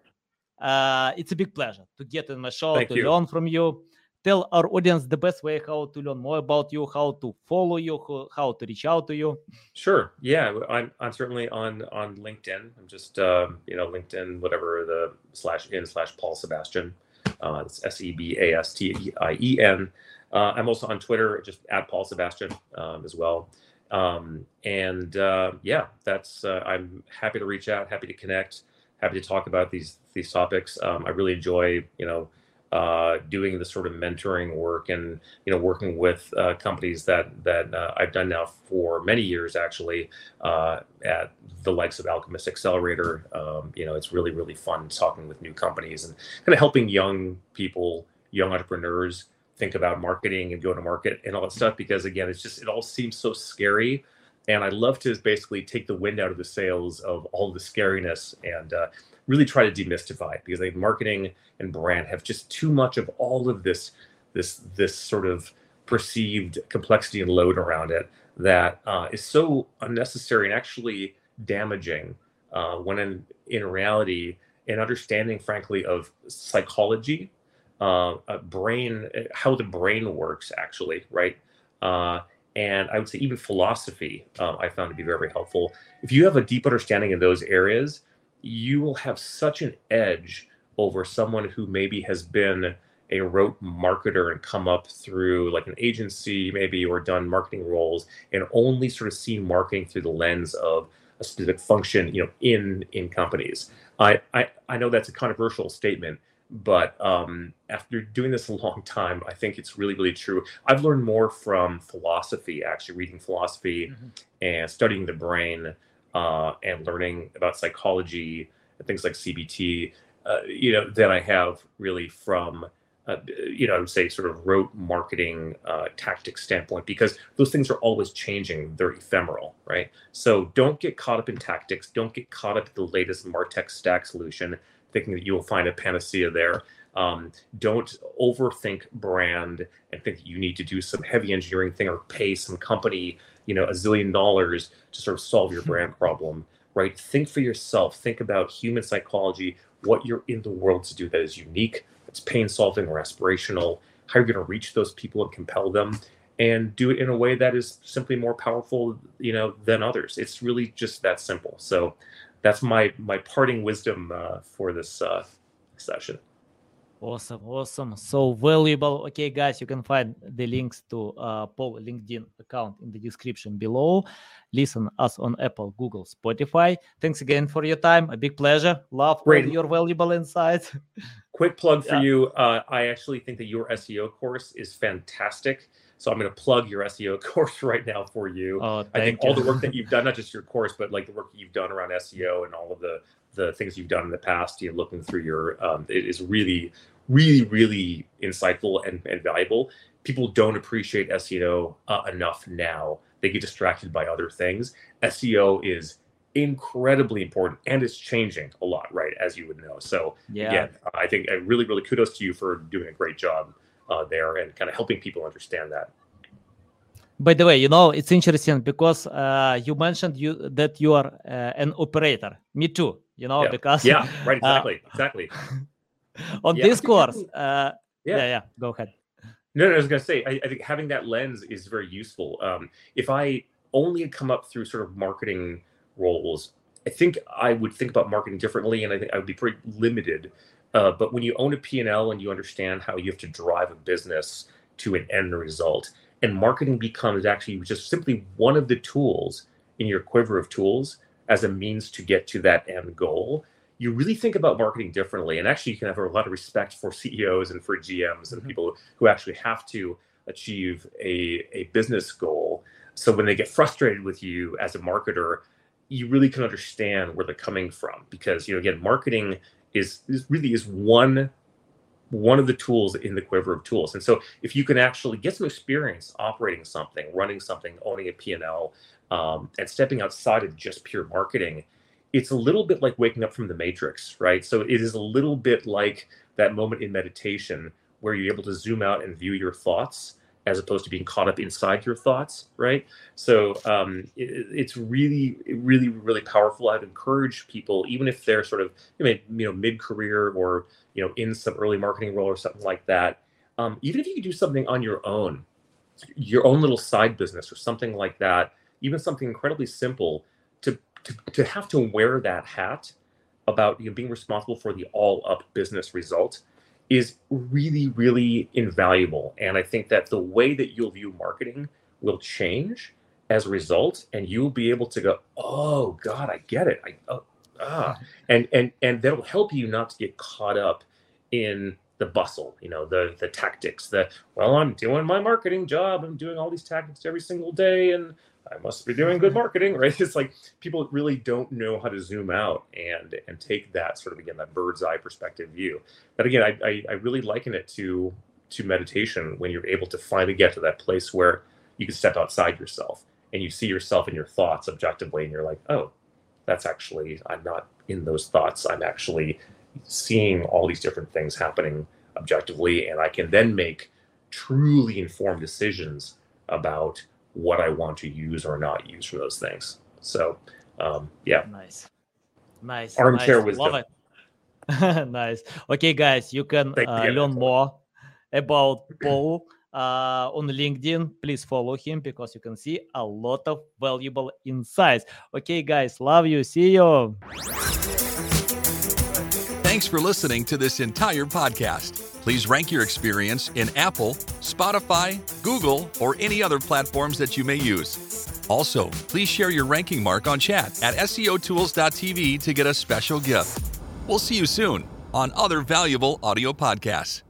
Uh, it's a big pleasure to get in my show Thank to you. learn from you. Tell our audience the best way how to learn more about you, how to follow you, how, to reach out to you. Sure. Yeah, I'm I'm certainly on on LinkedIn. I'm just um, you know LinkedIn whatever the slash in slash Paul Sebastien. Uh, it's S E B A S T I E N. Uh, I'm also on Twitter, just at Paul Sebastien um, as well. Um, and uh, yeah, that's uh, I'm happy to reach out, happy to connect, happy to talk about these these topics. Um, I really enjoy you know uh, doing the sort of mentoring work and you know working with uh, companies that that uh, I've done now for many years actually uh, at the likes of Alchemist Accelerator. Um, you know, it's really really fun talking with new companies and kind of helping young people, young entrepreneurs think about marketing and go to market and all that stuff because again, it's just it all seems so scary. And I love to basically take the wind out of the sails of all the scariness and uh, really try to demystify it because like marketing and brand have just too much of all of this this this sort of perceived complexity and load around it that uh, is so unnecessary and actually damaging uh, when in, in reality an understanding frankly of psychology uh, brain how the brain works actually right? Uh, and i would say even philosophy um, i found to be very, helpful. If you have a deep understanding in those areas you will have such an edge over someone who maybe has been a rote marketer and come up through like an agency maybe or done marketing roles and only sort of seen marketing through the lens of a specific function you know in in companies. I i, I know that's a controversial statement but um, after doing this a long time i think it's really really true i've learned more from philosophy actually reading philosophy mm-hmm. and studying the brain uh, and learning about psychology and things like CBT, uh, you know, than I have really from, uh, you know, I would say sort of rote marketing uh, tactics standpoint, because those things are always changing. They're ephemeral, right? So don't get caught up in tactics. Don't get caught up in the latest Martech stack solution, thinking that you will find a panacea there. Um, don't overthink brand and think that you need to do some heavy engineering thing or pay some company you know a zillion dollars to sort of solve your brand problem right? Think for yourself. Think about human psychology what you're in the world to do that is unique that's pain solving or aspirational how you're going to reach those people and compel them and do it in a way that is simply more powerful you know than others. It's really just that simple. So that's my my parting wisdom uh, for this uh, session Awesome, awesome. So valuable. Okay, guys, you can find the links to uh, Paul LinkedIn account in the description below. Listen us on Apple, Google, Spotify. Thanks again for your time. A big pleasure. Love Great. your valuable insights. Quick plug for yeah. you. Uh, I actually think that your SEO course is fantastic. So I'm going to plug your SEO course right now for you. Oh, I think you. all the work that you've done, not just your course, but like the work you've done around SEO and all of the the things you've done in the past, you know, looking through your, um, it is really really, really insightful and, and valuable. People don't appreciate SEO uh, enough now. They get distracted by other things. SEO is incredibly important and it's changing a lot, right? As you would know. So, yeah, again, I think I really, really kudos to you for doing a great job uh, there and kind of helping people understand that. By the way, you know it's interesting because uh, you mentioned you that you are uh, an operator. Me too. You know yeah. because yeah, right, exactly, exactly. on yeah, discourse uh, yeah. yeah yeah go ahead no, no i was going to say I, I, think having that lens is very useful um, if i only had come up through sort of marketing roles i think i would think about marketing differently and i think i would be pretty limited uh, but when you own a p&l and you understand how you have to drive a business to an end result and marketing becomes actually just simply one of the tools in your quiver of tools as a means to get to that end goal you really think about marketing differently. And actually, you can have a lot of respect for CEOs and for GMs and mm-hmm. people who actually have to achieve a, a business goal. So when they get frustrated with you as a marketer, you really can understand where they're coming from because you know again marketing is, is really is one one of the tools in the quiver of tools and so if you can actually get some experience operating something running something owning a p&l um, and stepping outside of just pure marketing it's a little bit like waking up from the matrix, right? So it is a little bit like that moment in meditation where you're able to zoom out and view your thoughts as opposed to being caught up inside your thoughts, right? So um, it, it's really, really, really powerful. I'd encourage people, even if they're sort of you know mid-career or you know in some early marketing role or something like that, um, even if you could do something on your own, your own little side business or something like that, even something incredibly simple to to, to have to wear that hat about you know, being responsible for the all up business result is really really invaluable. And i think that the way that you'll view marketing will change as a result and you'll be able to go oh god i get it. I oh, ah. And and and that'll help you not to get caught up in the bustle, you know, the the tactics, the well, I'm doing my marketing job, I'm doing all these tactics every single day, and I must be doing good marketing, right? It's like people really don't know how to zoom out and and take that sort of again that bird's eye perspective view. But again, I, I, I really liken it to to meditation when you're able to finally get to that place where you can step outside yourself and you see yourself and your thoughts objectively, and you're like, oh, that's actually I'm not in those thoughts. I'm actually seeing all these different things happening objectively, and I can then make truly informed decisions about what I want to use or not use for those things. So, um, yeah. Nice. Nice. Armchair nice. wisdom. Love it. nice. Okay, guys, you can uh, you. learn more about Paul uh, on LinkedIn. Please follow him because you can see a lot of valuable insights. Okay, guys, love you. See you. Thanks for listening to this entire podcast. Please rank your experience in Apple, Spotify, Google, or any other platforms that you may use. Also, please share your ranking mark on chat at SEOtools.tv to get a special gift. We'll see you soon on other valuable audio podcasts.